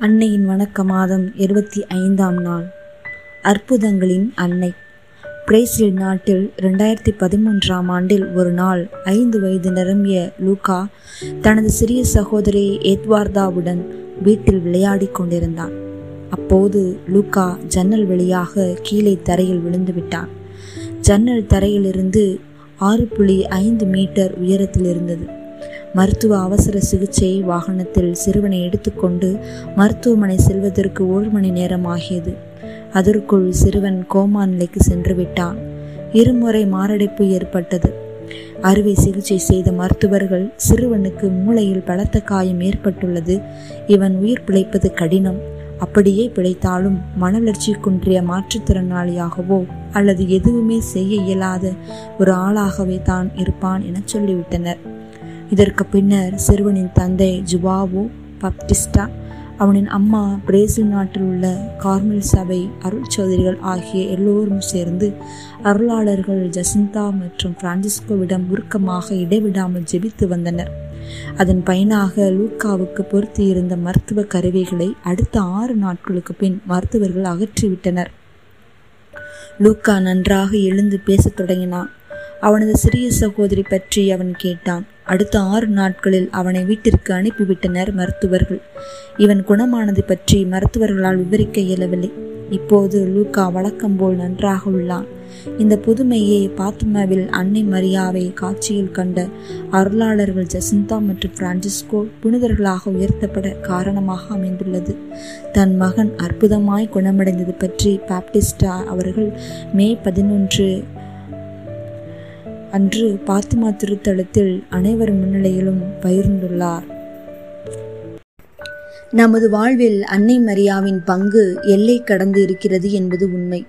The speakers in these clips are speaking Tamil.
அன்னையின் வணக்க மாதம் இருபத்தி ஐந்தாம் நாள். அற்புதங்களின் அன்னை. பிரேசில் நாட்டில் ரெண்டாயிரத்தி பதிமூன்றாம் ஆண்டில் ஒரு நாள் ஐந்து வயது நிரம்பிய லூகா தனது சிறிய சகோதரி எத்வார்தாவுடன் வீட்டில் விளையாடிக் கொண்டிருந்தான். அப்போது லூகா ஜன்னல் வழியாக கீழே தரையில் விழுந்து விட்டான். ஜன்னல் தரையிலிருந்து ஆறு புள்ளி ஐந்து மீட்டர் உயரத்தில் இருந்தது. மருத்துவ அவசர சிகிச்சை வாகனத்தில் சிறுவனை எடுத்துக்கொண்டு மருத்துவமனை செல்வதற்கு ஒரு மணி நேரம் ஆகியது. அதற்குள் சிறுவன் கோமா நிலைக்கு சென்று விட்டான். இருமுறை மாரடைப்பு ஏற்பட்டது. அறுவை சிகிச்சை செய்த மருத்துவர்கள் சிறுவனுக்கு மூளையில் பலத்த காயம் ஏற்பட்டுள்ளது. இவன் உயிர் பிழைப்பது கடினம். அப்படியே பிழைத்தாலும் மனவளர்ச்சி குன்றிய மாற்றுத்திறனாளியாகவோ அல்லது எதுவுமே செய்ய இயலாத ஒரு ஆளாகவே தான் இருப்பான் என சொல்லிவிட்டனர். இதற்கு பின்னர் சிறுவனின் தந்தை ஜுவாவோ பப்டிஸ்டா அவனின் அம்மா பிரேசில் நாட்டில் உள்ள கார்மல் சபை அருள் சௌதரிகள் ஆகிய எல்லோரும் சேர்ந்து அருளாளர்கள் ஜசிந்தா மற்றும் பிரான்சிஸ்கோவிடம் உருக்கமாக இடைவிடாமல் ஜெபித்து வந்தனர். அதன் பயனாக லூக்காவுக்கு பொருத்தி இருந்த மருத்துவ கருவிகளை அடுத்த ஆறு நாட்களுக்கு பின் மருத்துவர்கள் அகற்றிவிட்டனர். லூக்கா நன்றாக எழுந்து பேசத் தொடங்கினான். அவனது சிறிய சகோதரி பற்றி அவன் கேட்டான். அடுத்த ஆறு நாட்களில் அவனை வீட்டிற்கு அனுப்பிவிட்டனர் மருத்துவர்கள். இவன் குணமானது பற்றி மருத்துவர்களால் விவரிக்க இயலவில்லை. இப்போது லூக்கா வழக்கம் போல் நன்றாக உள்ளான். இந்த புதுமையை பாத்மாவில் அன்னை மரியாவை காட்சியில் கண்ட அருளாளர்கள் ஜசிந்தா மற்றும் பிரான்சிஸ்கோ புனிதர்களாக உயர்த்தப்பட காரணமாக அமைந்துள்ளது. தன் மகன் அற்புதமாய் குணமடைந்தது பற்றி பாப்டிஸ்டா அவர்கள் மே பதினொன்று அன்று பாத்திமா திருத்தலத்தில் அனைவர் முன்னிலையிலும் பகிர்ந்துள்ளார். நமது வாழ்வில் அன்னை மரியாவின் பங்கு எல்லை கடந்து இருக்கிறது என்பது உண்மை.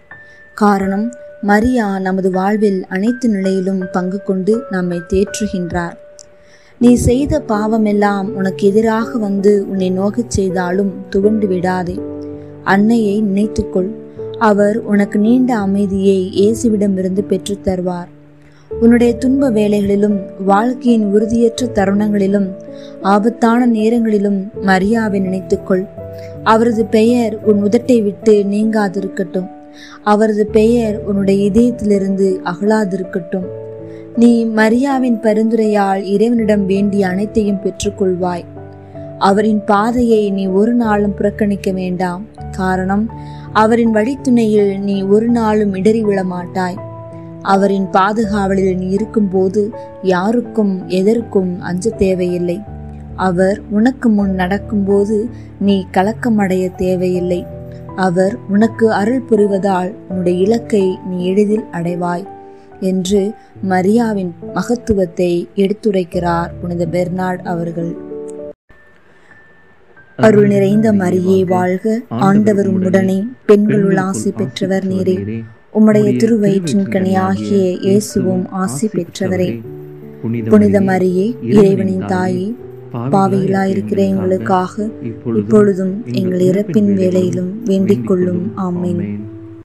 காரணம் மரியா நமது வாழ்வில் அனைத்து நிலையிலும் பங்கு கொண்டு நம்மை தேற்றுகின்றார். நீ செய்த பாவமெல்லாம் உனக்கு எதிராக வந்து உன்னை நோகச் செய்தாலும் துவண்டு விடாதே. அன்னையை நினைத்துக்கொள். அவர் உனக்கு நீண்ட அமைதியை இயேசுவிடமிருந்து பெற்றுத் தருவார். உன்னுடைய துன்ப வேலைகளிலும் வாழ்க்கையின் உறுதியற்ற தருணங்களிலும் ஆபத்தான நேரங்களிலும் மரியாவை நினைத்துக்கொள். அவரது பெயர் உன் உதட்டை விட்டு நீங்காதிருக்கட்டும். அவரது பெயர் உன்னுடைய இதயத்திலிருந்து அகலாதிருக்கட்டும். நீ மரியாவின் பரிந்துரையால் இறைவனிடம் வேண்டிய அனைத்தையும் பெற்றுக்கொள்வாய். அவரின் பாதையை நீ ஒரு நாளும் புறக்கணிக்க வேண்டாம். காரணம் அவரின் வழித்துணையில் நீ ஒரு நாளும் இடறி விழ மாட்டாய் அவரின் பாதுகாவலில் நீ இருக்கும்போது யாருக்கும் எதற்கும் அஞ்ச தேவையில்லை. அவர் உனக்கு முன் நடக்கும்போது நீ கலக்கமடைய தேவையில்லை. அவர் உனக்கு அருள் புரிவதால் உன்னுடைய இலக்கை நீ எளிதில் அடைவாய் என்று மரியாவின் மகத்துவத்தை எடுத்துரைக்கிறார் புனித பெர்னார்ட் அவர்கள். அருள் நிறைந்த மரியே வாழ்க. ஆண்டவர் உடனே பெண்களுள் ஆசி பெற்றவர் நீரே. உம்முடைய திருவயிற்றின் கனியாகிய இயேசுவும் ஆசி பெற்றவரே. புனித மரியே இறைவனின் தாயே பாவையிலாயிருக்கிற எங்களுக்காக இப்பொழுதும் எங்கள் இறப்பின் வேலையிலும் வேண்டிக் கொள்ளும். ஆமேன்.